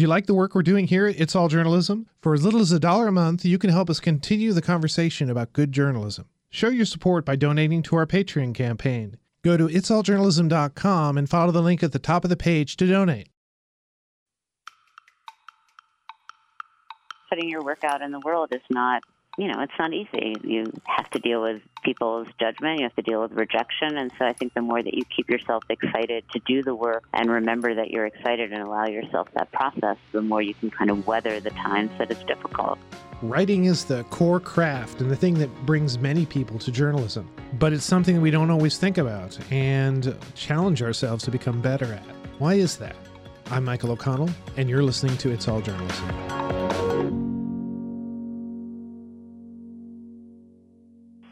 Do you like the work we're doing here at It's All Journalism? For as little as a dollar a month, you can help us continue the conversation about good journalism. Show your support by donating to our Patreon campaign. Go to itsalljournalism.com and follow the link at the top of the page to donate. Putting your work out in the world is not you know, it's not easy. You have to deal with people's judgment, you have to deal with rejection. And so I think the more that you keep yourself excited to do the work and remember that you're excited and allow yourself that process, the more you can kind of weather the times that it's difficult. Writing is the core craft and the thing that brings many people to journalism. But it's something that we don't always think about and challenge ourselves to become better at. Why is that? I'm Michael O'Connell, and you're listening to It's All Journalism.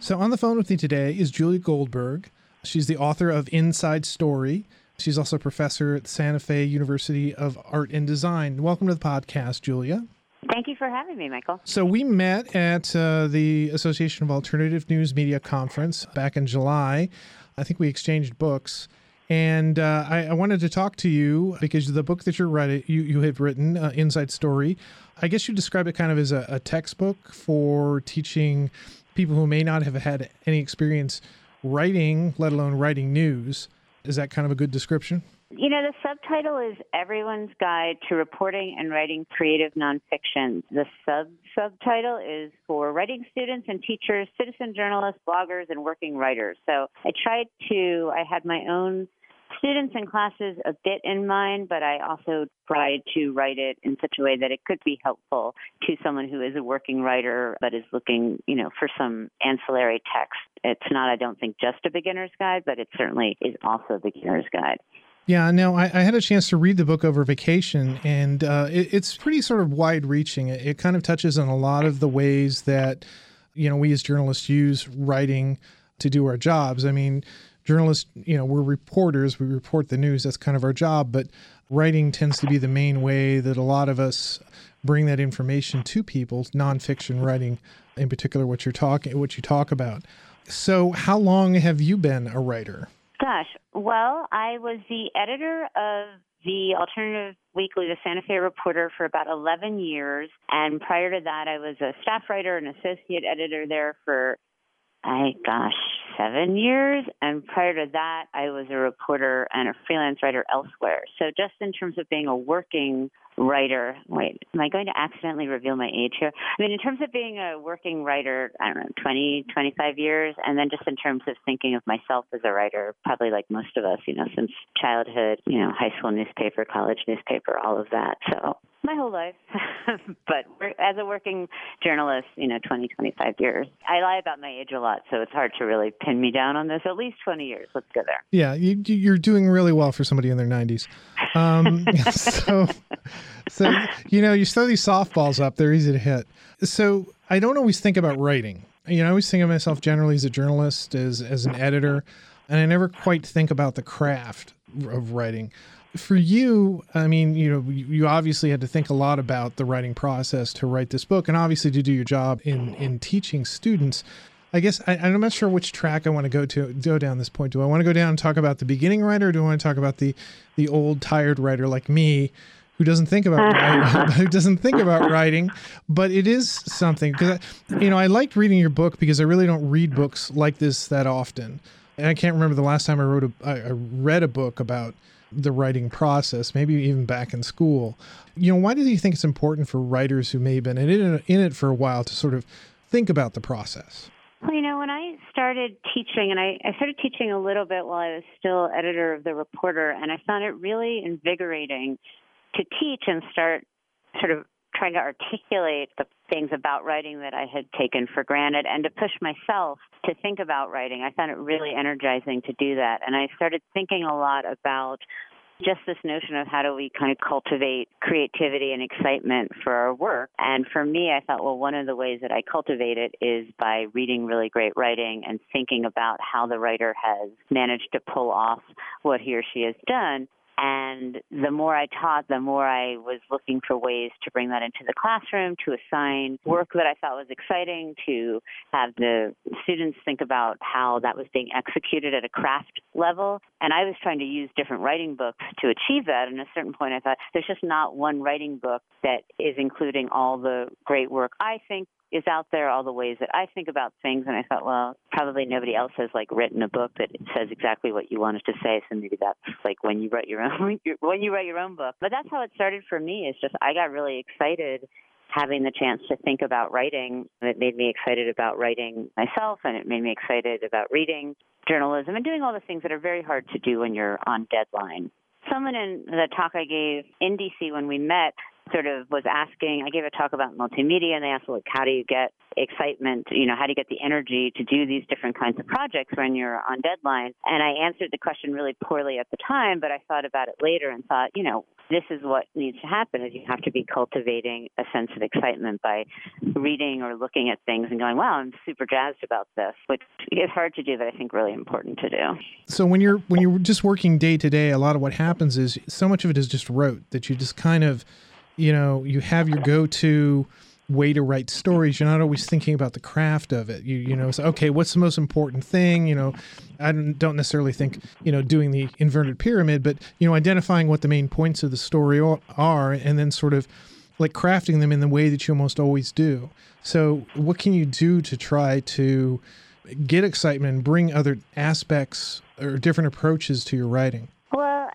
So, on the phone with me today is Julia Goldberg. She's the author of Inside Story. She's also a professor at Santa Fe University of Art and Design. Welcome to the podcast, Julia. Thank you for having me, Michael. So, we met at uh, the Association of Alternative News Media Conference back in July. I think we exchanged books. And uh, I, I, wanted to talk to you because the book that you're writing, you, you have written, uh, Inside Story, I guess you describe it kind of as a, a textbook for teaching people who may not have had any experience writing, let alone writing news. Is that kind of a good description? You know, the subtitle is Everyone's Guide to Reporting and Writing Creative Nonfiction. The sub subtitle is for writing students and teachers, citizen journalists, bloggers, and working writers. So I tried to, I had my own students and classes a bit in mind, but I also tried to write it in such a way that it could be helpful to someone who is a working writer but is looking, you know, for some ancillary text. It's not, I don't think, just a beginner's guide, but it certainly is also a beginner's guide. Yeah, no, I, I, had a chance to read the book over vacation, and uh, it, it's pretty sort of wide reaching. It, it kind of touches on a lot of the ways that, you know, we as journalists use writing to do our jobs. I mean, journalists, you know, we're reporters, we report the news, that's kind of our job, but writing tends to be the main way that a lot of us bring that information to people, nonfiction writing in particular what you're talking what you talk about. So how long have you been a writer? Gosh, well, I was the editor of the alternative weekly, the Santa Fe Reporter, for about 11 years. And prior to that, I was a staff writer and associate editor there for I gosh, seven years. And prior to that, I was a reporter and a freelance writer elsewhere. So just in terms of being a working writer, wait, am I going to accidentally reveal my age here? I mean, in terms of being a working writer, I don't know, 20, 25 years. And then just in terms of thinking of myself as a writer, probably like most of us, you know, since childhood, you know, high school newspaper, college newspaper, all of that. So my whole life. but as a working journalist, you know, 20, 25 years. I lie about my age a lot, so it's hard to really pin me down on this. At least 20 years. Let's go there. Yeah, you, are doing really well for somebody in their 90s. Um, so, so, you know, you throw these softballs up, they're easy to hit. So I don't always think about writing. You know, I always think of myself generally as a journalist, as, as an editor, and I never quite think about the craft of writing for you, I mean, you know, you obviously had to think a lot about the writing process to write this book, and obviously to do your job in in teaching students. I guess I, am not sure which track I want to go to go down this point. Do I want to go down and talk about the beginning writer, or do I want to talk about the the old tired writer like me, who doesn't think about writing, who doesn't think about writing, but it is something because you know I liked reading your book because I really don't read books like this that often, and I can't remember the last time I wrote a I read a book about the writing process, maybe even back in school. You know, why do you think it's important for writers who may have been in it, in it for a while to sort of think about the process? Well, you know, when I started teaching, and I, I started teaching a little bit while I was still editor of The Reporter, and I found it really invigorating to teach and start sort of trying to articulate the things about writing that I had taken for granted and to push myself to think about writing. I found it really energizing to do that. And I started thinking a lot about just this notion of how do we kind of cultivate creativity and excitement for our work. And for me, I thought, well, one of the ways that I cultivate it is by reading really great writing and thinking about how the writer has managed to pull off what he or she has done And the more I taught, the more I was looking for ways to bring that into the classroom, to assign work that I thought was exciting, to have the students think about how that was being executed at a craft level. And I was trying to use different writing books to achieve that. And at a certain point, I thought there's just not one writing book that is including all the great work I think is out there, all the ways that I think about things. And I thought, well, probably nobody else has like written a book that says exactly what you wanted to say. So maybe that's like when you write your own when you write your own book. But that's how it started for me. Is just I got really excited having the chance to think about writing. It made me excited about writing myself, and it made me excited about reading journalism and doing all the things that are very hard to do when you're on deadline. Someone in the talk I gave in DC when we met sort of was asking, I gave a talk about multimedia and they asked, like, how do you get excitement? You know, how do you get the energy to do these different kinds of projects when you're on deadline? And I answered the question really poorly at the time, but I thought about it later and thought, you know, this is what needs to happen is you have to be cultivating a sense of excitement by reading or looking at things and going, wow, I'm super jazzed about this, which is hard to do, but I think really important to do. So when you're when you're just working day to day, a lot of what happens is so much of it is just rote that you just kind of you know, you have your go-to way to write stories. You're not always thinking about the craft of it. You you know, okay, what's the most important thing? You know, I don't necessarily think you know doing the inverted pyramid, but you know, identifying what the main points of the story are, and then sort of like crafting them in the way that you almost always do. So, what can you do to try to get excitement and bring other aspects or different approaches to your writing?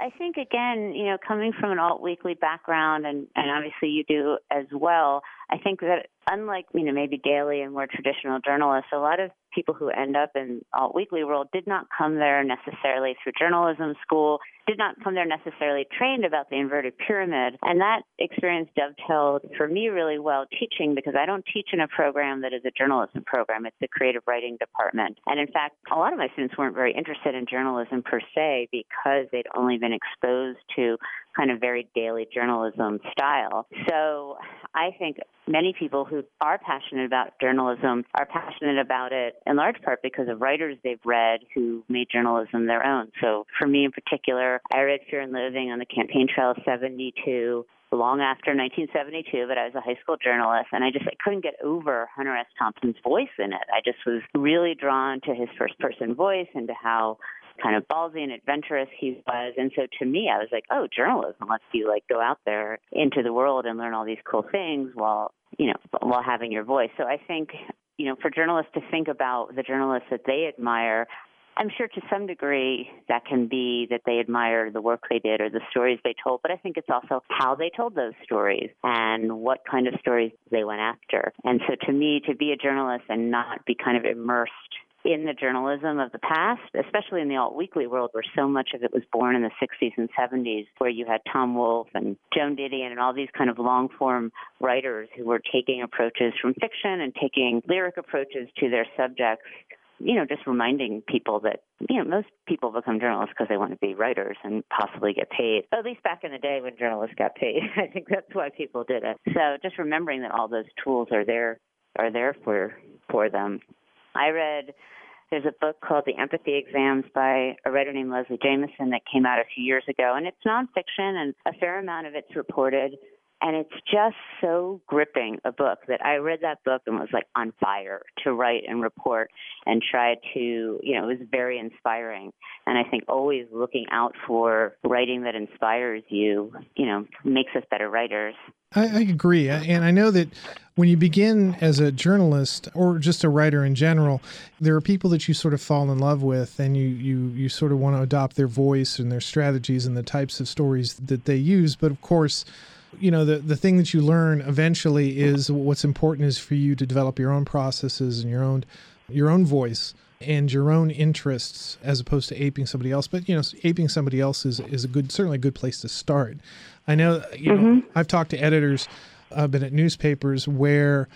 I think again, you know, coming from an alt weekly background, and and obviously you do as well. I think that unlike you know maybe daily and more traditional journalists, a lot of people who end up in alt weekly world did not come there necessarily through journalism school, did not come there necessarily trained about the inverted pyramid. And that experience dovetailed for me really well teaching because I don't teach in a program that is a journalism program. It's a creative writing department. And in fact, a lot of my students weren't very interested in journalism per se because they'd only been exposed to kind of very daily journalism style. So I think many people who are passionate about journalism are passionate about it in large part because of writers they've read who made journalism their own. So for me in particular, I read Fear and Loathing on the campaign trail of 72 long after 1972, but I was a high school journalist, and I just I couldn't get over Hunter S. Thompson's voice in it. I just was really drawn to his first person voice and to how kind of ballsy and adventurous he was. And so to me, I was like, oh, journalism lets you like go out there into the world and learn all these cool things while, you know, while having your voice. So I think, you know, for journalists to think about the journalists that they admire, I'm sure to some degree that can be that they admire the work they did or the stories they told, but I think it's also how they told those stories and what kind of stories they went after. And so to me, to be a journalist and not be kind of immersed in the journalism of the past, especially in the alt weekly world where so much of it was born in the 60s and 70s, where you had Tom Wolfe and Joan Didion and all these kind of long form writers who were taking approaches from fiction and taking lyric approaches to their subjects. You know, just reminding people that, you know, most people become journalists because they want to be writers and possibly get paid. At least back in the day when journalists got paid. I think that's why people did it. So just remembering that all those tools are there are there for for them. I read there's a book called The Empathy Exams by a writer named Leslie Jamison that came out a few years ago, and it's nonfiction, and a fair amount of it's reported. And it's just so gripping a book that I read that book and was like on fire to write and report and try to, you know, it was very inspiring. And I think always looking out for writing that inspires you, you know, makes us better writers. I, I agree. And I know that when you begin as a journalist or just a writer in general, there are people that you sort of fall in love with and you, you, you sort of want to adopt their voice and their strategies and the types of stories that they use. But of course, you know the the thing that you learn eventually is what's important is for you to develop your own processes and your own your own voice and your own interests as opposed to aping somebody else but you know aping somebody else is is a good certainly a good place to start i know you mm-hmm. know i've talked to editors i've been at newspapers where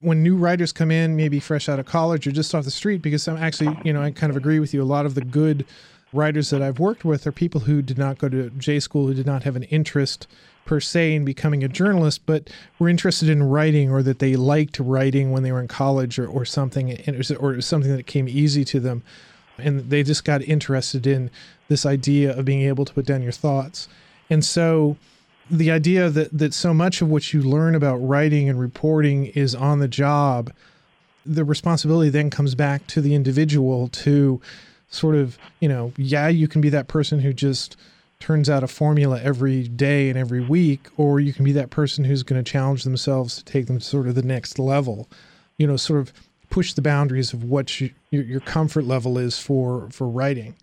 when new writers come in maybe fresh out of college or just off the street because i'm actually you know i kind of agree with you a lot of the good writers that i've worked with are people who did not go to j school who did not have an interest per se in becoming a journalist, but were interested in writing or that they liked writing when they were in college or, or something, or something that came easy to them. and they just got interested in this idea of being able to put down your thoughts. And so the idea that that so much of what you learn about writing and reporting is on the job, the responsibility then comes back to the individual to sort of, you know, yeah, you can be that person who just turns out a formula every day and every week, or you can be that person who's going to challenge themselves to take them to sort of the next level, you know, sort of push the boundaries of what you, your, your comfort level is for for writing.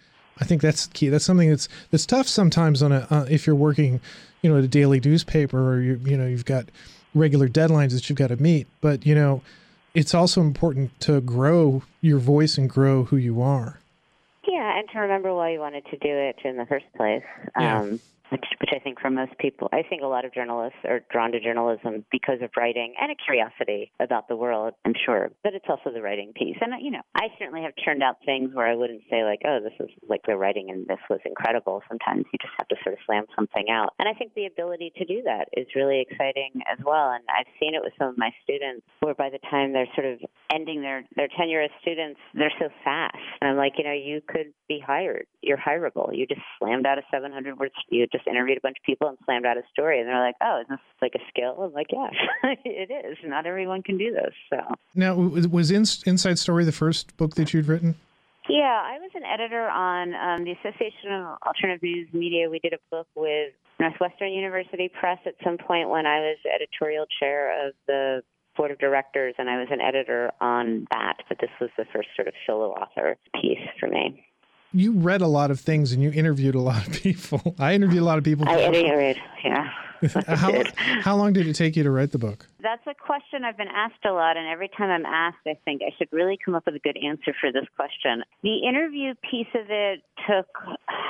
I think that's key. That's something that's that's tough sometimes on a uh, if you're working, you know, at a daily newspaper or you you know you've got regular deadlines that you've got to meet. But you know, it's also important to grow your voice and grow who you are. Yeah, and to remember why you wanted to do it in the first place. Yeah. Which, which I think for most people, I think a lot of journalists are drawn to journalism because of writing and a curiosity about the world, I'm sure. But it's also the writing piece. And, uh, you know, I certainly have turned out things where I wouldn't say, like, oh, this is like the writing and this was incredible. Sometimes you just have to sort of slam something out. And I think the ability to do that is really exciting as well. And I've seen it with some of my students where by the time they're sort of ending their, their tenure as students, they're so fast. And I'm like, you know, you could be hired. You're hireable. You just slammed out a 700 word, you just interviewed a bunch of people and slammed out a story. And they're like, oh, is this like a skill? I'm like, yeah, it is. Not everyone can do this. So. Now, was was In- Inside Story the first book that you'd written? Yeah, I was an editor on um, the Association of Alternative News Media. We did a book with Northwestern University Press at some point when I was editorial chair of the board of directors, and I was an editor on that. But this was the first sort of solo author piece for me. You read a lot of things and you interviewed a lot of people. I interviewed a lot of people. I interviewed, yeah. how, how long did it take you to write the book? That's a question I've been asked a lot, and every time I'm asked, I think I should really come up with a good answer for this question. The interview piece of it took,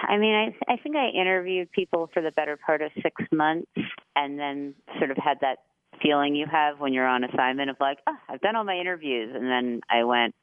I mean, I, I think I interviewed people for the better part of six months, and then sort of had that feeling you have when you're on assignment of like, oh, I've done all my interviews, and then I went,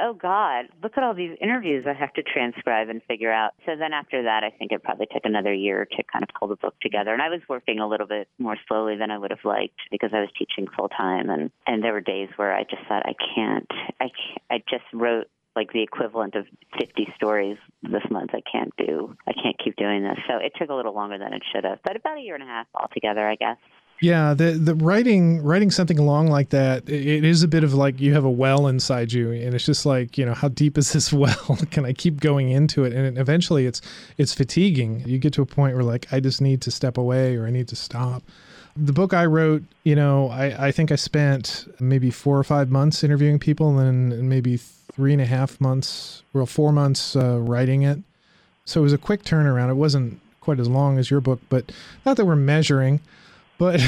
oh God, look at all these interviews I have to transcribe and figure out. So then after that, I think it probably took another year to kind of pull the book together. And I was working a little bit more slowly than I would have liked because I was teaching full time, and and there were days where I just thought I can't, I can't, I just wrote like the equivalent of 50 stories this month. I can't do, I can't keep doing this. So it took a little longer than it should have, but about a year and a half altogether, I guess. Yeah, the the writing writing something along like that, it is a bit of like you have a well inside you, and it's just like you know how deep is this well? Can I keep going into it? And eventually, it's it's fatiguing. You get to a point where like I just need to step away or I need to stop. The book I wrote, you know, I, I think I spent maybe four or five months interviewing people, and then maybe three and a half months, well, four months uh, writing it. So it was a quick turnaround. It wasn't quite as long as your book, but not that we're measuring but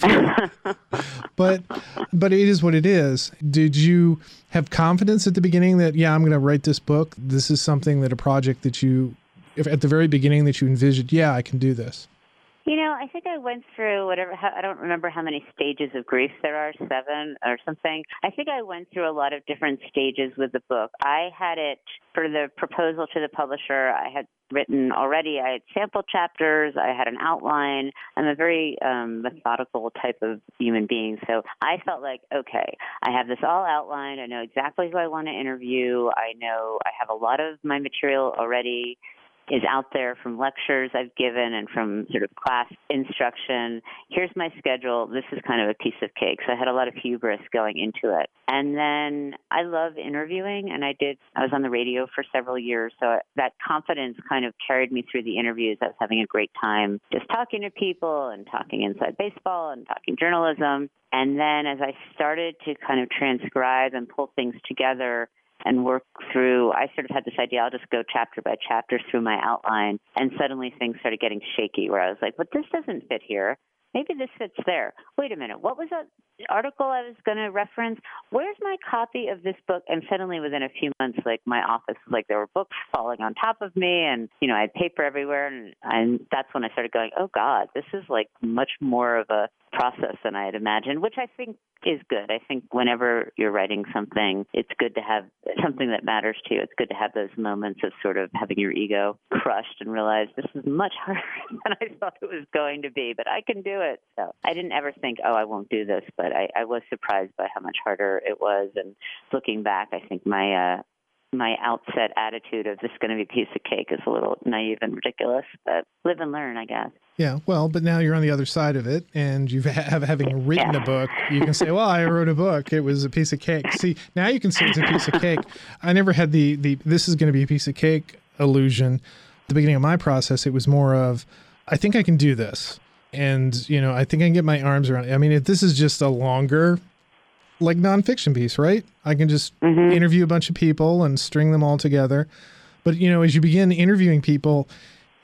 but but it is what it is. Did you have confidence at the beginning that yeah i'm going to write this book? This is something that a project that you if at the very beginning that you envisioned yeah i can do this you know, I think I went through whatever, I don't remember how many stages of grief there are, seven or something. I think I went through a lot of different stages with the book. I had it for the proposal to the publisher, I had written already. I had sample chapters, I had an outline. I'm a very um, methodical type of human being. So I felt like, okay, I have this all outlined. I know exactly who I want to interview. I know I have a lot of my material already is out there from lectures I've given and from sort of class instruction. Here's my schedule. This is kind of a piece of cake. So I had a lot of hubris going into it. And then I love interviewing and I did, I was on the radio for several years. So that confidence kind of carried me through the interviews. I was having a great time just talking to people and talking inside baseball and talking journalism. And then as I started to kind of transcribe and pull things together, and work through. I sort of had this idea I'll just go chapter by chapter through my outline, and suddenly things started getting shaky where I was like, but this doesn't fit here. Maybe this fits there. Wait a minute. What was that article I was going to reference? Where's my copy of this book? And suddenly, within a few months, like my office, like there were books falling on top of me, and you know, I had paper everywhere, and and that's when I started going, oh God, this is like much more of a process than I had imagined, which I think is good. I think whenever you're writing something, it's good to have something that matters to you. It's good to have those moments of sort of having your ego crushed and realize this is much harder than I thought it was going to be, but I can do it. So I didn't ever think, oh, I won't do this, but I, I was surprised by how much harder it was. And looking back, I think my uh, my outset attitude of this is going to be a piece of cake is a little naive and ridiculous, but live and learn, I guess. Yeah, well, but now you're on the other side of it, and you have having written Yeah. a book, you can say, "Well, I wrote a book. It was a piece of cake." See, now you can say it's a piece of cake. I never had the the this is going to be a piece of cake illusion. At the beginning of my process, it was more of, I think I can do this, and you know, I think I can get my arms around. it. I mean, if this is just a longer, like nonfiction piece, right? I can just Mhm. interview a bunch of people and string them all together. But you know, as you begin interviewing people,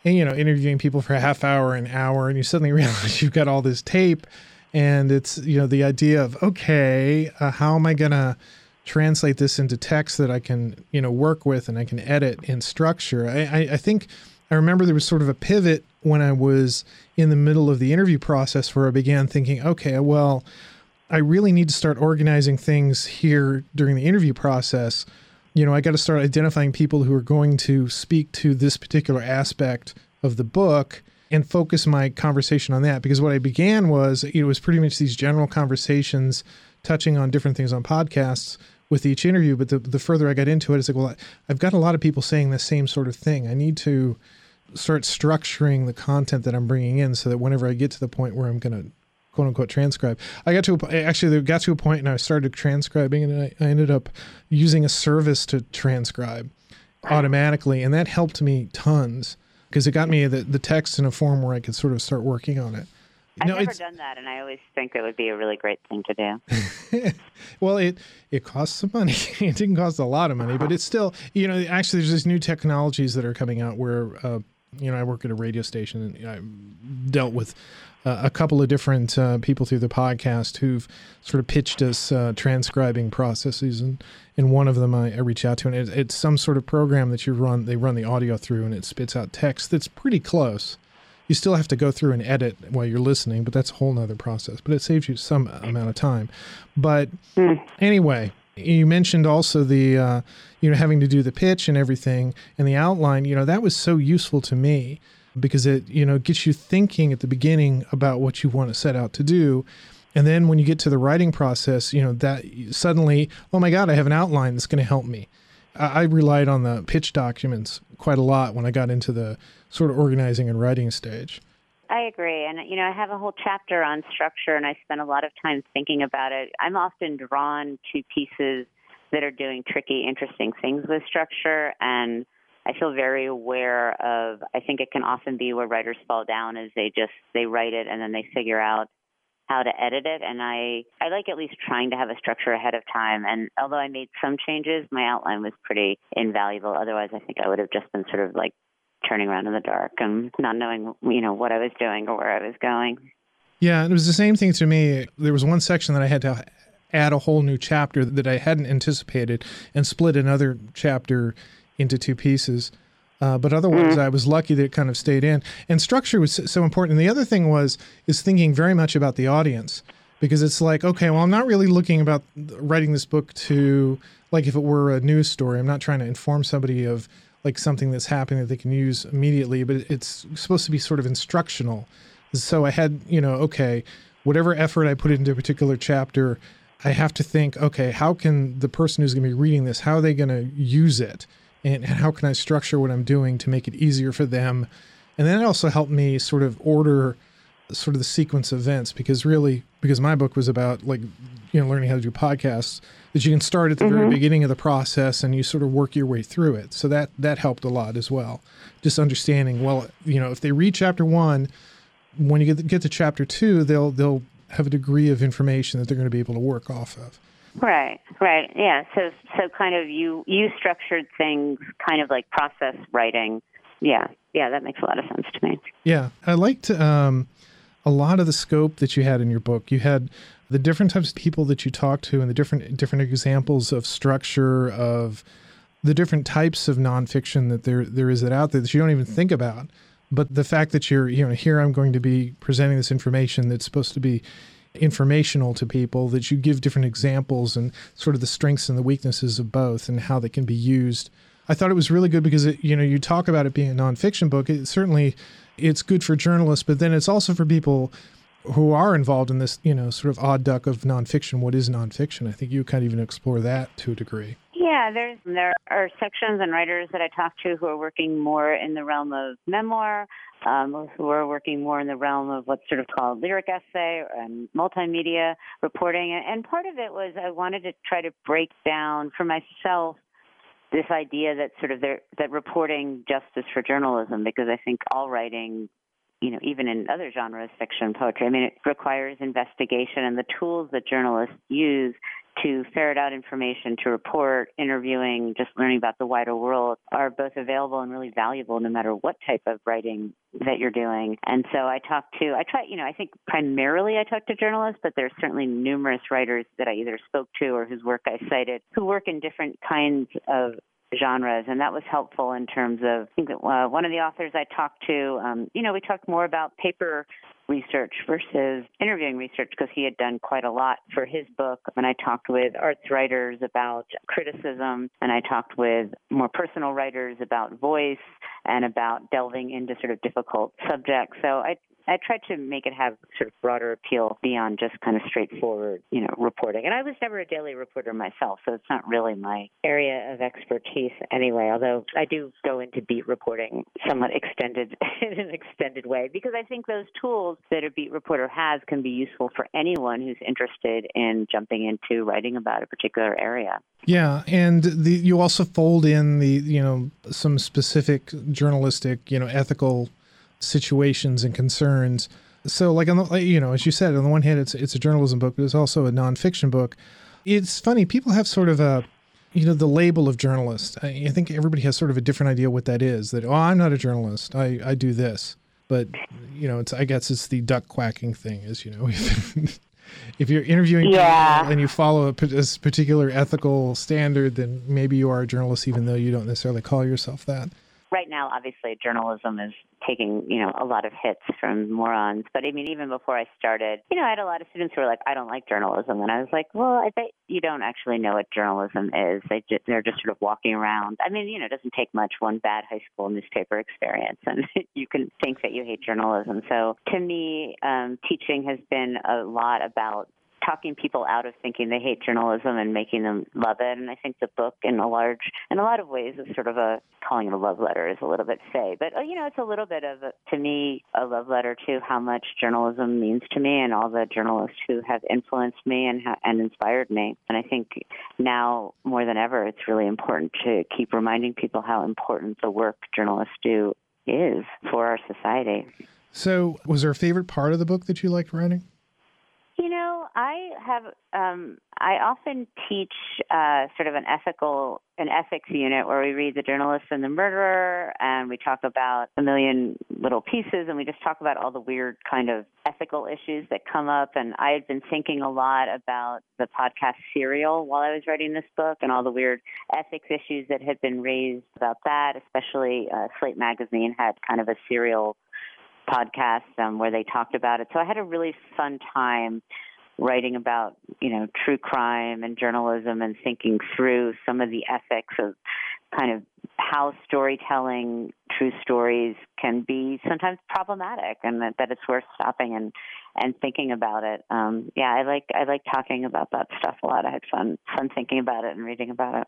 and you know, interviewing people for a half hour, an hour, and you suddenly realize you've got all this tape, and it's you know the idea of okay, uh, how am I gonna translate this into text that I can you know work with and I can edit and structure? I, I, I think I remember there was sort of a pivot when I was in the middle of the interview process where I began thinking, okay, well. I really need to start organizing things here during the interview process. You know, I got to start identifying people who are going to speak to this particular aspect of the book and focus my conversation on that. Because what I began was, it was pretty much these general conversations touching on different things on podcasts with each interview. But the, the further I got into it, it's like, well, I've got a lot of people saying the same sort of thing. I need to start structuring the content that I'm bringing in so that whenever I get to the point where I'm going to quote unquote transcribe. I got to a, actually got to a point and I started transcribing and I, I ended up using a service to transcribe automatically and that helped me tons because it got me the, the text in a form where I could sort of start working on it. I've No, never it's- done that, and I always think that would be a really great thing to do. well, it it costs some money. it didn't cost a lot of money, but it's still you know actually there's these new technologies that are coming out where uh, you know I work at a radio station and I dealt with uh, a couple of different uh, people through the podcast who've sort of pitched us uh, transcribing processes and and one of them I, I reach out to and it, it's some sort of program that you run they run the audio through and it spits out text that's pretty close you still have to go through and edit while you're listening, but that's a whole nother process. But it saves you some amount of time. But Hmm. anyway, you mentioned also the uh, you know having to do the pitch and everything and the outline. You know that was so useful to me because it you know gets you thinking at the beginning about what you want to set out to do. And then when you get to the writing process, you know that suddenly, oh my God, I have an outline that's going to help me. I I relied on the pitch documents quite a lot when I got into the sort of organizing and writing stage. I agree. And, you know, I have a whole chapter on structure, and I spend a lot of time thinking about it. I'm often drawn to pieces that are doing tricky, interesting things with structure. And I feel very aware of, I think it can often be where writers fall down is they just, they write it and then they figure out how to edit it. And I, I like at least trying to have a structure ahead of time. And although I made some changes, my outline was pretty invaluable. Otherwise, I think I would have just been sort of like turning around in the dark and not knowing, you know, what I was doing or where I was going. Yeah, it was the same thing to me. There was one section that I had to add a whole new chapter that I hadn't anticipated and split another chapter into two pieces. Uh, but otherwise, I was lucky that it kind of stayed in. And structure was so- so important. And the other thing was is thinking very much about the audience because it's like, okay, well, I'm not really looking about writing this book to like if it were a news story. I'm not trying to inform somebody of like something that's happening that they can use immediately, but it's supposed to be sort of instructional. So I had, you know, okay, whatever effort I put into a particular chapter, I have to think, okay, how can the person who's going to be reading this, how are they going to use it? And, and how can I structure what I'm doing to make it easier for them? And then it also helped me sort of order sort of the sequence of events because really, because my book was about like, you know, learning how to do podcasts, that you can start at the very beginning of the process and you sort of work your way through it. So that, that helped a lot as well. Just understanding, well, you know, if they read chapter one, when you get get to chapter two, they'll they'll have a degree of information that they're going to be able to work off of. Right, right. Yeah. So so kind of you you structured things kind of like process writing. Yeah. Yeah, that makes a lot of sense to me. Yeah, I liked um, a lot of the scope that you had in your book. You had the different types of people that you talked to, and the different different examples of structure of the different types of nonfiction that there there is that out there that you don't even mm. think about. But the fact that you're you know here I'm going to be presenting this information that's supposed to be informational to people that you give different examples and sort of the strengths and the weaknesses of both and how they can be used. I thought it was really good because it, you know you talk about it being a nonfiction book. It certainly it's good for journalists, but then it's also for people who are involved in this you know sort of odd duck of nonfiction. What is nonfiction? I think you kind of even explore that to a degree. Yeah, there's there are sections and writers that I talk to who are working more in the realm of memoir, um, who are working more in the realm of what's sort of called lyric essay and multimedia reporting. And part of it was I wanted to try to break down for myself this idea that sort of that reporting justice for journalism, because I think all writing you know, even in other genres, fiction, poetry, I mean, it requires investigation and the tools that journalists use to ferret out information, to report, interviewing, just learning about the wider world are both available and really valuable no matter what type of writing that you're doing. And so I talk to, I try, you know, I think primarily I talk to journalists, but there's certainly numerous writers that I either spoke to or whose work I cited who work in different kinds of genres, and that was helpful in terms of. I think uh, one of the authors I talked to, um, you know, we talked more about paper research versus interviewing research because he had done quite a lot for his book. And I talked with arts writers about criticism, and I talked with more personal writers about voice and about delving into sort of difficult subjects. So I I tried to make it have sort of broader appeal beyond just kind of straightforward, you know, reporting. And I was never a daily reporter myself, so it's not really my area of expertise anyway. Although I do go into beat reporting somewhat extended in an extended way because I think those tools that a beat reporter has can be useful for anyone who's interested in jumping into writing about a particular area. Yeah, and the, you also fold in the you know some specific journalistic you know ethical situations and concerns. So, like on the, you know, as you said, on the one hand, it's it's a journalism book, but it's also a nonfiction book. It's funny; people have sort of a, you know, the label of journalist. I, I think everybody has sort of a different idea what that is. That oh, I'm not a journalist. I I do this, but you know, it's I guess it's the duck quacking thing. Is you know. if you're interviewing yeah. and you follow a, a, particular ethical standard, then maybe you are a journalist, even though you don't necessarily call yourself that right now, obviously, journalism is taking, you know, a lot of hits from morons. But I mean, even before I started, you know, I had a lot of students who were like, I don't like journalism. And I was like, well, I bet you don't actually know what journalism is. They just, they're just sort of walking around. I mean, you know, it doesn't take much one bad high school newspaper experience and you can think that you hate journalism. So to me, um, teaching has been a lot about talking people out of thinking they hate journalism and making them love it. And I think the book, in a large, in a lot of ways, is sort of a calling it a love letter is a little bit say, but uh, you know, it's a little bit of a, to me a love letter to how much journalism means to me and all the journalists who have influenced me and and inspired me. And I think now more than ever, it's really important to keep reminding people how important the work journalists do is for our society. So, was there a favorite part of the book that you liked writing? You know, I have. Um, I often teach uh, sort of an ethical, an ethics unit where we read the journalist and the murderer, and we talk about a million little pieces, and we just talk about all the weird kind of ethical issues that come up. And I had been thinking a lot about the podcast Serial while I was writing this book, and all the weird ethics issues that had been raised about that. Especially, uh, Slate magazine had kind of a serial podcast um, where they talked about it. So I had a really fun time writing about you know true crime and journalism and thinking through some of the ethics of kind of how storytelling true stories can be sometimes problematic and that, that it's worth stopping and and thinking about it. Um yeah i like i like talking about that stuff a lot. I had fun fun thinking about it and reading about it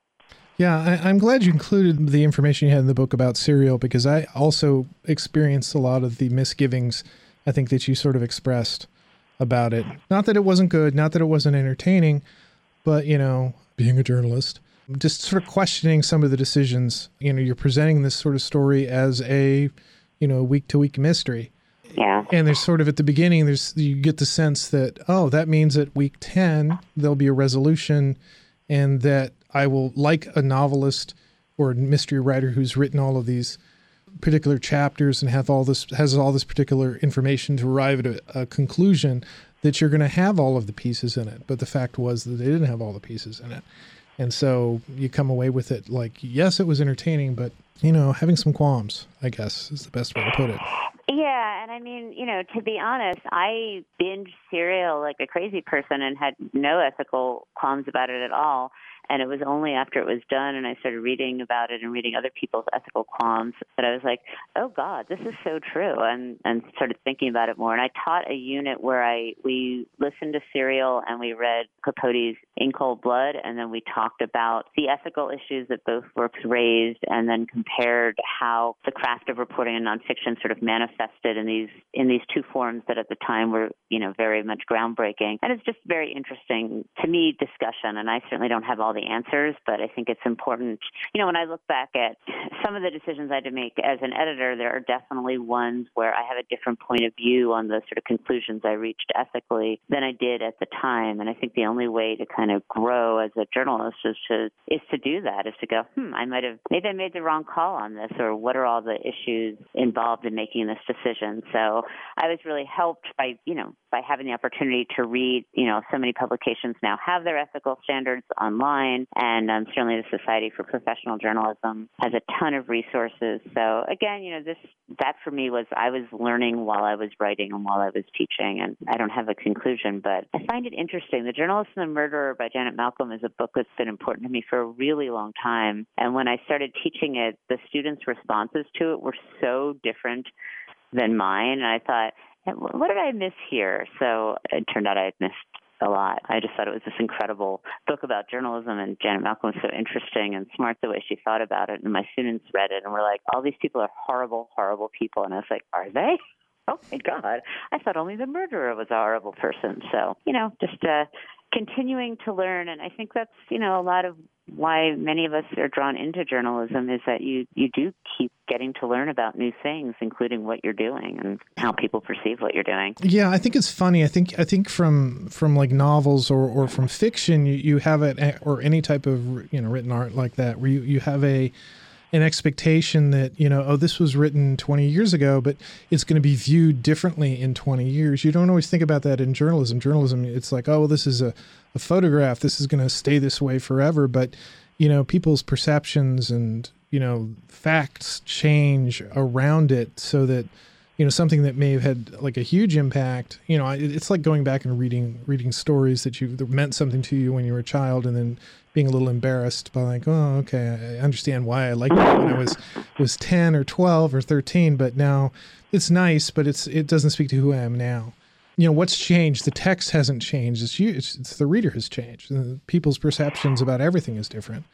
yeah, I, am glad you included the information you had in the book about Serial because I also experienced a lot of the misgivings I think that you sort of expressed about it. Not that it wasn't good, not that it wasn't entertaining, but you know, being a journalist, just sort of questioning some of the decisions. You know, you're presenting this sort of story as a, you know, week to week mystery. Yeah. And there's sort of at the beginning, there's you get the sense that oh, that means at week ten there'll be a resolution, and that I will like a novelist or a mystery writer who's written all of these particular chapters and have all this has all this particular information to arrive at a, a conclusion that you're going to have all of the pieces in it. But the fact was that they didn't have all the pieces in it. And so you come away with it like, yes, it was entertaining, but you know, having some qualms, I guess, is the best way to put it. Yeah, and I mean, you know, to be honest, I binge serial like a crazy person and had no ethical qualms about it at all. And it was only after it was done and I started reading about it and reading other people's ethical qualms that I was like, oh God, this is so true, and and started thinking about it more. And I taught a unit where I we listened to Serial and we read Capote's In Cold Blood, and then we talked about the ethical issues that both works raised, and then compared how the craft of reporting and nonfiction sort of manifested in these in these two forms that at the time were you know very much groundbreaking. And it's just very interesting to me discussion. And I certainly don't have all the answers, but I think it's important. You know, when I look back at some of the decisions I had to make as an editor, there are definitely ones where I have a different point of view on the sort of conclusions I reached ethically than I did at the time. And I think the only way to kind of grow as a journalist is to is to do that, is to go, hmm, I might have maybe I made the wrong call on this, or what are all the issues involved in making this decision. So I was really helped by you know by having the opportunity to read. You know, so many publications now have their ethical standards online, and um, certainly the Society for Professional Journalism has a ton of resources. So again, you know, this that for me was I was learning while I was writing and while I was teaching, and I don't have a conclusion, but I find it interesting. The Journalist and the Murderer by Janet Malcolm is a book that's been important to me for a really long time, and when I started teaching it, the students' responses to it were so different than mine, and I thought, what did I miss here? So it turned out I had missed a lot. I just thought it was this incredible book about journalism, and Janet Malcolm was so interesting and smart the way she thought about it. And my students read it and were like, "All these people are horrible, horrible people," and I was like, "Are they?" Oh my God! I thought only the murderer was a horrible person. So you know, just uh, continuing to learn, and I think that's you know a lot of why many of us are drawn into journalism is that you you do keep getting to learn about new things including what you're doing and how people perceive what you're doing. Yeah i think it's funny. I think i think from from like novels or or from fiction you, you have it eh, or any type of you know written art like that where you you have a an expectation that you know oh this was written 20 years ago but it's going to be viewed differently in 20 years. You don't always think about that in journalism. Journalism it's like oh well this is a, a photograph. This is going to stay this way forever. But you know people's perceptions and you know facts change around it so that you know something that may have had like a huge impact you know it's like going back and reading reading stories that you that meant something to you when you were a child and then being a little embarrassed by like oh okay i understand why i liked it when i was was 10 or 12 or 13 but now it's nice but it's it doesn't speak to who i am now you know what's changed the text hasn't changed it's you it's, it's the reader has changed uh, people's perceptions about everything is different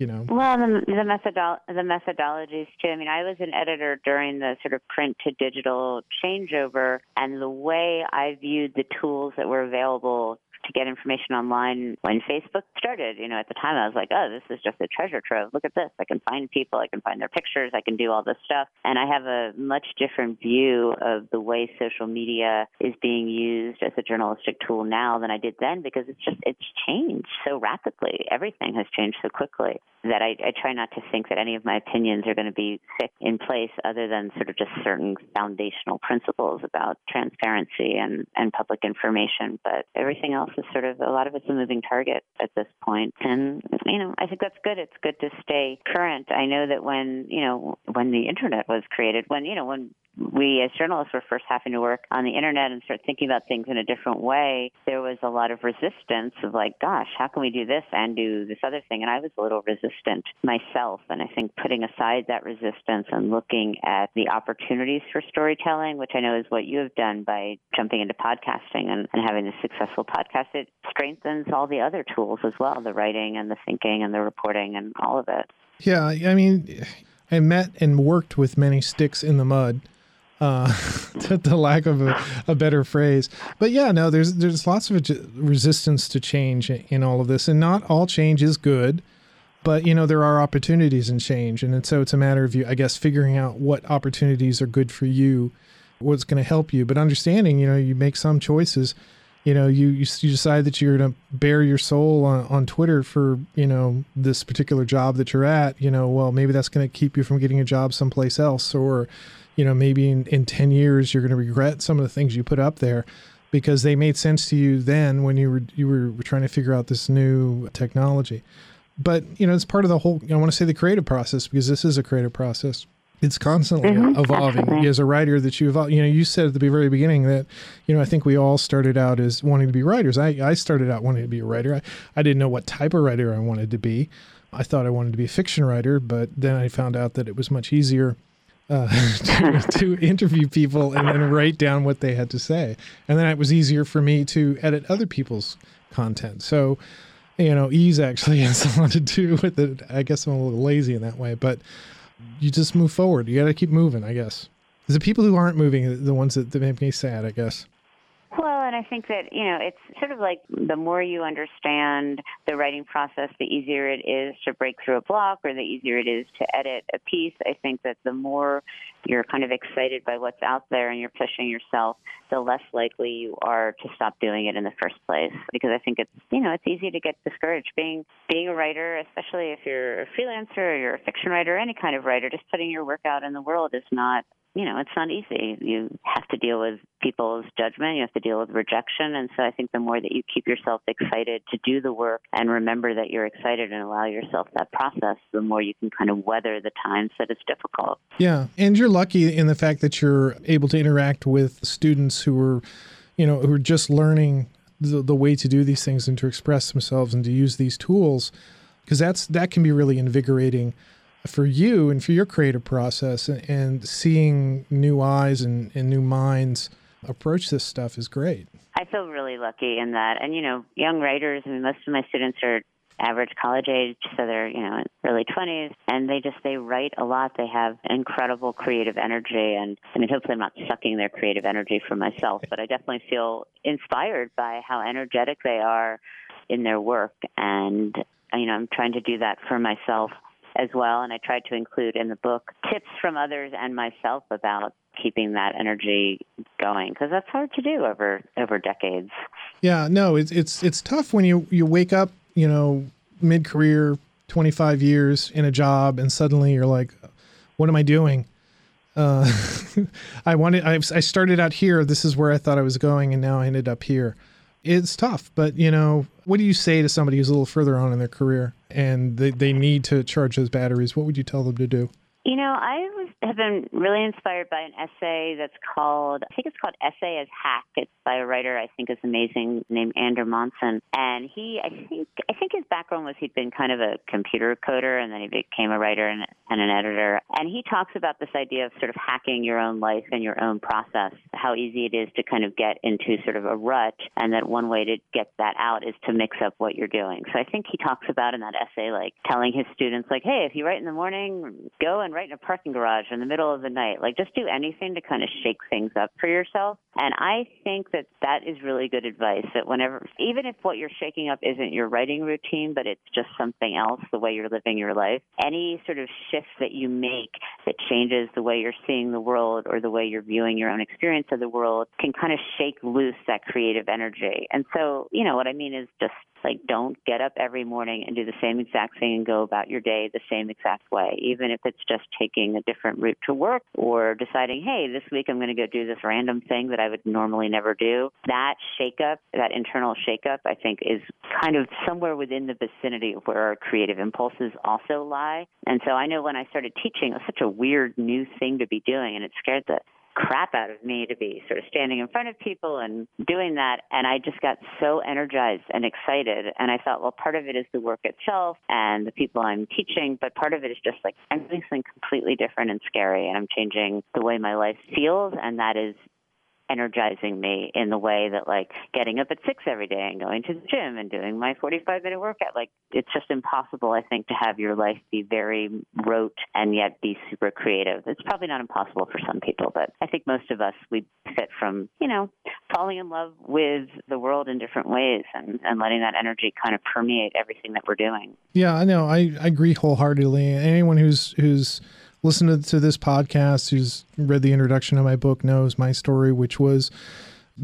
you know. Well, the the, methodol- the methodologies too. I mean, I was an editor during the sort of print to digital changeover, and the way I viewed the tools that were available to get information online when Facebook started. You know, at the time I was like, oh, this is just a treasure trove. Look at this. I can find people, I can find their pictures, I can do all this stuff. And I have a much different view of the way social media is being used as a journalistic tool now than I did then because it's just, it's changed so rapidly. Everything has changed so quickly that I, I try not to think that any of my opinions are going to be fixed in place other than sort of just certain foundational principles about transparency and, and public information. But everything else is sort of a lot of it's a moving target at this point. And you know, I think that's good. It's good to stay current. I know that when you know when the internet was created, when you know when we as journalists were first having to work on the internet and start thinking about things in a different way, there was a lot of resistance of like, gosh, how can we do this and do this other thing? And I was a little resistant myself. And I think putting aside that resistance and looking at the opportunities for storytelling, which I know is what you have done by jumping into podcasting and, and having a successful podcast, it strengthens all the other tools as well the writing and the thinking and the reporting and all of it. Yeah. I mean, I met and worked with many sticks in the mud uh, the lack of a, a, better phrase. But yeah, no, there's there's lots of resistance to change in all of this, and not all change is good. But you know there are opportunities in change, and so it's a matter of you, I guess, figuring out what opportunities are good for you, what's going to help you. But understanding, you know, you make some choices. You know, you you, you decide that you're going to bare your soul on, on Twitter for you know this particular job that you're at. You know, well maybe that's going to keep you from getting a job someplace else, or you know, maybe in, in 10 years, you're going to regret some of the things you put up there because they made sense to you then when you were, you were trying to figure out this new technology. But, you know, it's part of the whole, I want to say the creative process because this is a creative process. it's constantly mm-hmm, evolving absolutely. as a writer that you evolve you know you said at the very beginning that you know i think we all started out as wanting to be writers i, I started out wanting to be a writer I, I didn't know what type of writer i wanted to be i thought i wanted to be a fiction writer but then i found out that it was much easier uh, to, to, interview people and then write down what they had to say and then it was easier for me to edit other people's content so you know ease actually has a lot to do with it i guess i'm a little lazy in that way but you just move forward. You got to keep moving, I guess. The people who aren't moving, the ones that, that make me sad, I guess. Well, and I think that, you know, it's sort of like the more you understand the writing process, the easier it is to break through a block or the easier it is to edit a piece. I think that the more you're kind of excited by what's out there and you're pushing yourself, the less likely you are to stop doing it in the first place. Because I think it's, you know, it's easy to get discouraged. Being being a writer, especially if you're a freelancer or you're a fiction writer, or any kind of writer, just putting your work out in the world is not you know, it's not easy. You have to deal with people's judgment. You have to deal with rejection. And so I think the more that you keep yourself excited to do the work and remember that you're excited and allow yourself that process, the more you can kind of weather the times that it's difficult. Yeah. And you're lucky in the fact that you're able to interact with students who are, you know, who are just learning the, the way to do these things and to express themselves and to use these tools because that's that can be really invigorating for you and for your creative process and, and seeing new eyes and, and new minds approach this stuff is great. I feel really lucky in that. And, you know, young writers, I mean, most of my students are average college age, so they're, you know, early 20s, and they just, they write a lot. They have incredible creative energy. And, I mean, hopefully I'm not sucking their creative energy for myself, but I definitely feel inspired by how energetic they are in their work. And, you know, I'm trying to do that for myself as well. And I tried to include in the book tips from others and myself about keeping that energy going because that's hard to do over over decades. Yeah, no, it's it's it's tough when you you wake up, you know, mid career, twenty five years in a job, and suddenly you're like, what am I doing? Uh, I wanted. I, I started out here. This is where I thought I was going, and now I ended up here it's tough, but you know, what do you say to somebody who's a little further on in their career and they, they need to charge those batteries? What would you tell them to do? You know, I was, have been really inspired by an essay that's called, I think it's called Essay as Hack. It's by a writer I think is amazing named Ander Monson. And he, I think, I think his background was he'd been kind of a computer coder and then he became a writer and, and an editor. And he talks about this idea of sort of hacking your own life and your own process, how easy it is to kind of get into sort of a rut. And that one way to get that out is to mix up what you're doing. So I think he talks about in that essay, like telling his students, like, hey, if you write in the morning, go and right in a parking garage in the middle of the night. Like just do anything to kind of shake things up for yourself. And I think that that is really good advice that whenever, even if what you're shaking up isn't your writing routine, but it's just something else, the way you're living your life, any sort of shift that you make that changes the way you're seeing the world or the way you're viewing your own experience of the world can kind of shake loose that creative energy. And so, you know, what I mean is just like, don't get up every morning and do the same exact thing and go about your day the same exact way, even if it's just taking a different route to work or deciding, hey, this week I'm going to go do this random thing that I would normally never do. That shakeup, that internal shakeup, I think is kind of somewhere within the vicinity of where our creative impulses also lie. And so I know when I started teaching, it was such a weird new thing to be doing, and it scared the crap out of me to be sort of standing in front of people and doing that. And I just got so energized and excited. And I thought, well, part of it is the work itself and the people I'm teaching, but part of it is just like I'm doing something completely different and scary. And I'm changing the way my life feels. And that is energizing me in the way that like getting up at six every day and going to the gym and doing my 45 minute workout. Like it's just impossible, I think, to have your life be very rote and yet be super creative. It's probably not impossible for some people, but I think most of us, we fit from, you know, falling in love with the world in different ways and, and letting that energy kind of permeate everything that we're doing. Yeah, I know. I, I agree wholeheartedly. Anyone who's, who's, listened to this podcast, who's read the introduction of my book, knows my story, which was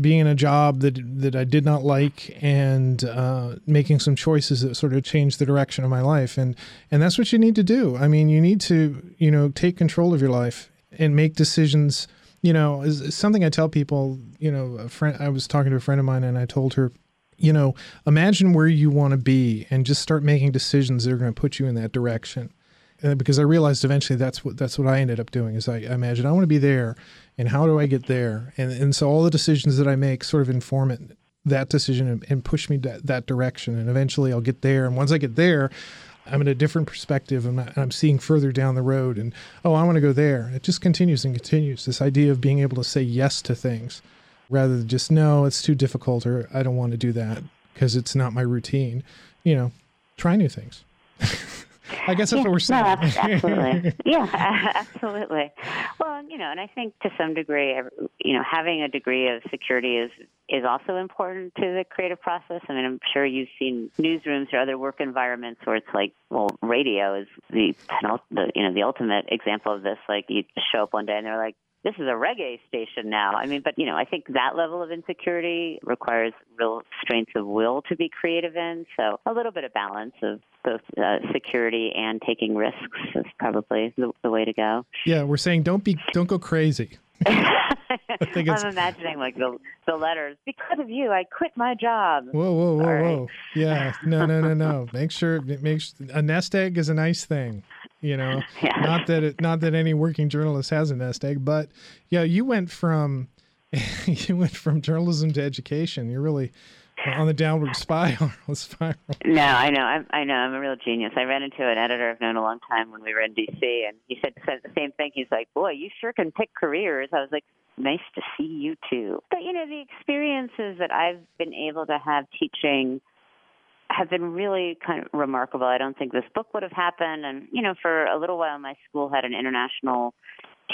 being in a job that that I did not like and uh, making some choices that sort of changed the direction of my life. And and that's what you need to do. I mean, you need to you know take control of your life and make decisions. You know, is, something I tell people. You know, a friend. I was talking to a friend of mine, and I told her, you know, imagine where you want to be, and just start making decisions that are going to put you in that direction uh, because I realized eventually that's what that's what I ended up doing. Is I, I imagine I want to be there, and how do I get there? And and so all the decisions that I make sort of inform it that decision and, and push me that that direction. And eventually I'll get there. And once I get there, I'm in a different perspective and I'm seeing further down the road and oh I want to go there. It just continues and continues. This idea of being able to say yes to things rather than just no, it's too difficult or I don't want to do that because it's not my routine. You know, try new things. I guess that's yeah, what we're saying. No, absolutely. yeah, absolutely. Well, you know, and I think to some degree, you know, having a degree of security is is also important to the creative process. I mean, I'm sure you've seen newsrooms or other work environments where it's like, well, radio is the, the you know the ultimate example of this. Like, you show up one day and they're like, this is a reggae station now. I mean, but you know, I think that level of insecurity requires real strength of will to be creative in. So a little bit of balance of both uh, security and taking risks is probably the, the way to go. Yeah, we're saying don't be don't go crazy. I'm imagining like the the letters. Because of you, I quit my job. Whoa, whoa, whoa, right. whoa! Yeah, no, no, no, no. Make sure, make sure, a nest egg is a nice thing. You know, yeah. not that it, not that any working journalist has a nest egg, but yeah, you went from you went from journalism to education. You're really on the downward spiral. spiral. No, I know. I'm, I know. I'm a real genius. I ran into an editor I've known a long time when we were in D.C. and he said said the same thing. He's like, "Boy, you sure can pick careers." I was like, "Nice to see you too." But you know, the experiences that I've been able to have teaching have been really kind of remarkable. I don't think this book would have happened. And, you know, for a little while, my school had an international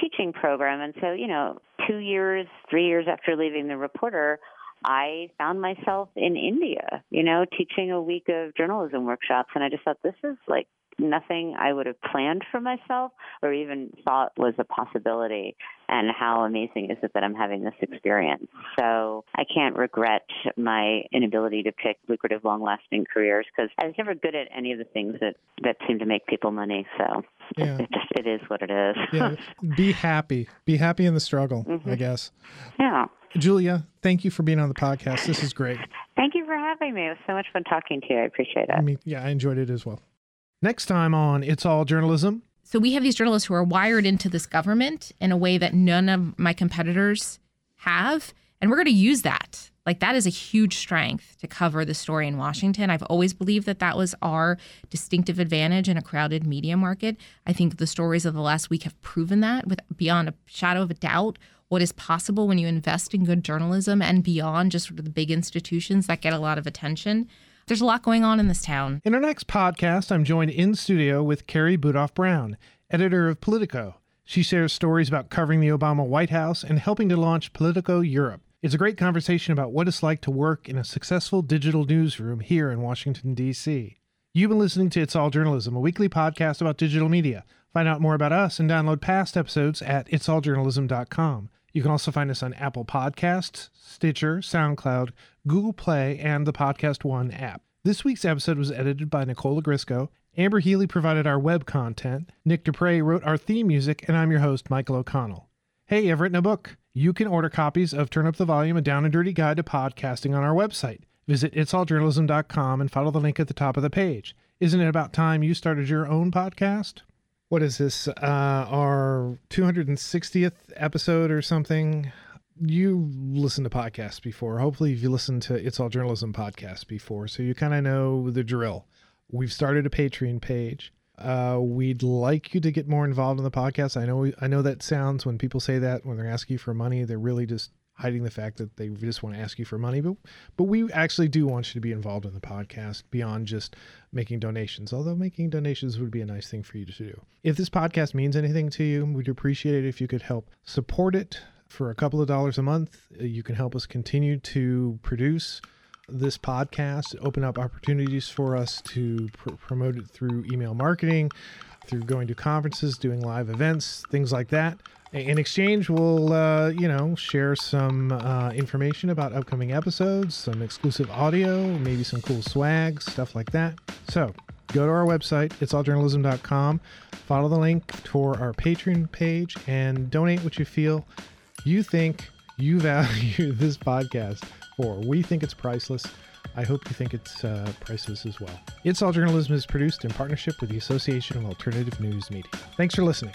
teaching program. And so, you know, two years, three years after leaving the reporter, I found myself in India, you know, teaching a week of journalism workshops. And I just thought, this is like nothing I would have planned for myself or even thought was a possibility. And how amazing is it that I'm having this experience? So I can't regret my inability to pick lucrative, long lasting careers because I was never good at any of the things that, that seem to make people money. So yeah. it just it is what it is. yeah. Be happy. Be happy in the struggle, mm-hmm. I guess. Yeah. Julia, thank you for being on the podcast. This is great. Thank you for having me. It was so much fun talking to you. I appreciate it. I mean, yeah, I enjoyed it as well. Next time on It's All Journalism. So we have these journalists who are wired into this government in a way that none of my competitors have. And we're going to use that. Like, that is a huge strength to cover the story in Washington. I've always believed that that was our distinctive advantage in a crowded media market. I think the stories of the last week have proven that with beyond a shadow of a doubt what is possible when you invest in good journalism and beyond just sort of the big institutions that get a lot of attention. There's a lot going on in this town. In our next podcast, I'm joined in studio with Carrie Budoff Brown, editor of Politico. She shares stories about covering the Obama White House and helping to launch Politico Europe. It's a great conversation about what it's like to work in a successful digital newsroom here in Washington, D.C. You've been listening to It's All Journalism, a weekly podcast about digital media. Find out more about us and download past episodes at itsalljournalism.com. You can also find us on Apple Podcasts, Stitcher, SoundCloud, Google Play, and the Podcast One app. This week's episode was edited by Nicole Grisco. Amber Healy provided our web content. Nick Dupre wrote our theme music, and I'm your host, Michael O'Connell. Hey, I've written a book. You can order copies of Turn Up the Volume, a down and dirty guide to podcasting on our website. Visit itsalljournalism.com and follow the link at the top of the page. Isn't it about time you started your own podcast? What is this? Uh, our 260th episode or something. You listened to podcasts before. Hopefully, you listened to It's All Journalism podcast before, so you kind of know the drill. We've started a Patreon page. Uh, we'd like you to get more involved in the podcast. I know. I know that sounds when people say that when they're asking you for money, they're really just hiding the fact that they just want to ask you for money. But but we actually do want you to be involved in the podcast beyond just making donations. Although making donations would be a nice thing for you to do. If this podcast means anything to you, we'd appreciate it if you could help support it for a couple of dollars a month. Uh, you can help us continue to produce this podcast, open up opportunities for us to pr- promote it through email marketing, through going to conferences, doing live events, things like that. In exchange, we'll, uh, you know, share some uh, information about upcoming episodes, some exclusive audio, maybe some cool swag, stuff like that. So go to our website, itsalljournalism.com, follow the link for our Patreon page, and donate what you feel you think you value this podcast for. We think it's priceless. I hope you think it's uh, priceless as well. It's All Journalism is produced in partnership with the Association of Alternative News Media. Thanks for listening.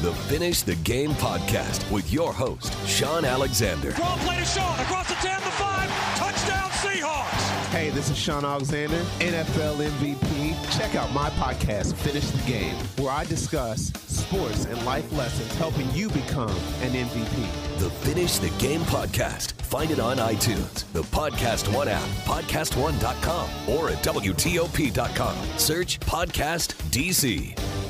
The Finish the Game podcast with your host, Shaun Alexander. Draw play to Shaun across the 10, the 5, touchdown Seahawks. Hey, this is Shaun Alexander, NFL MVP. Check out my podcast, Finish the Game, where I discuss sports and life lessons helping you become an MVP. The Finish the Game podcast. Find it on iTunes, the Podcast One app, podcastone.com, or at WTOP.com. Search Podcast DC.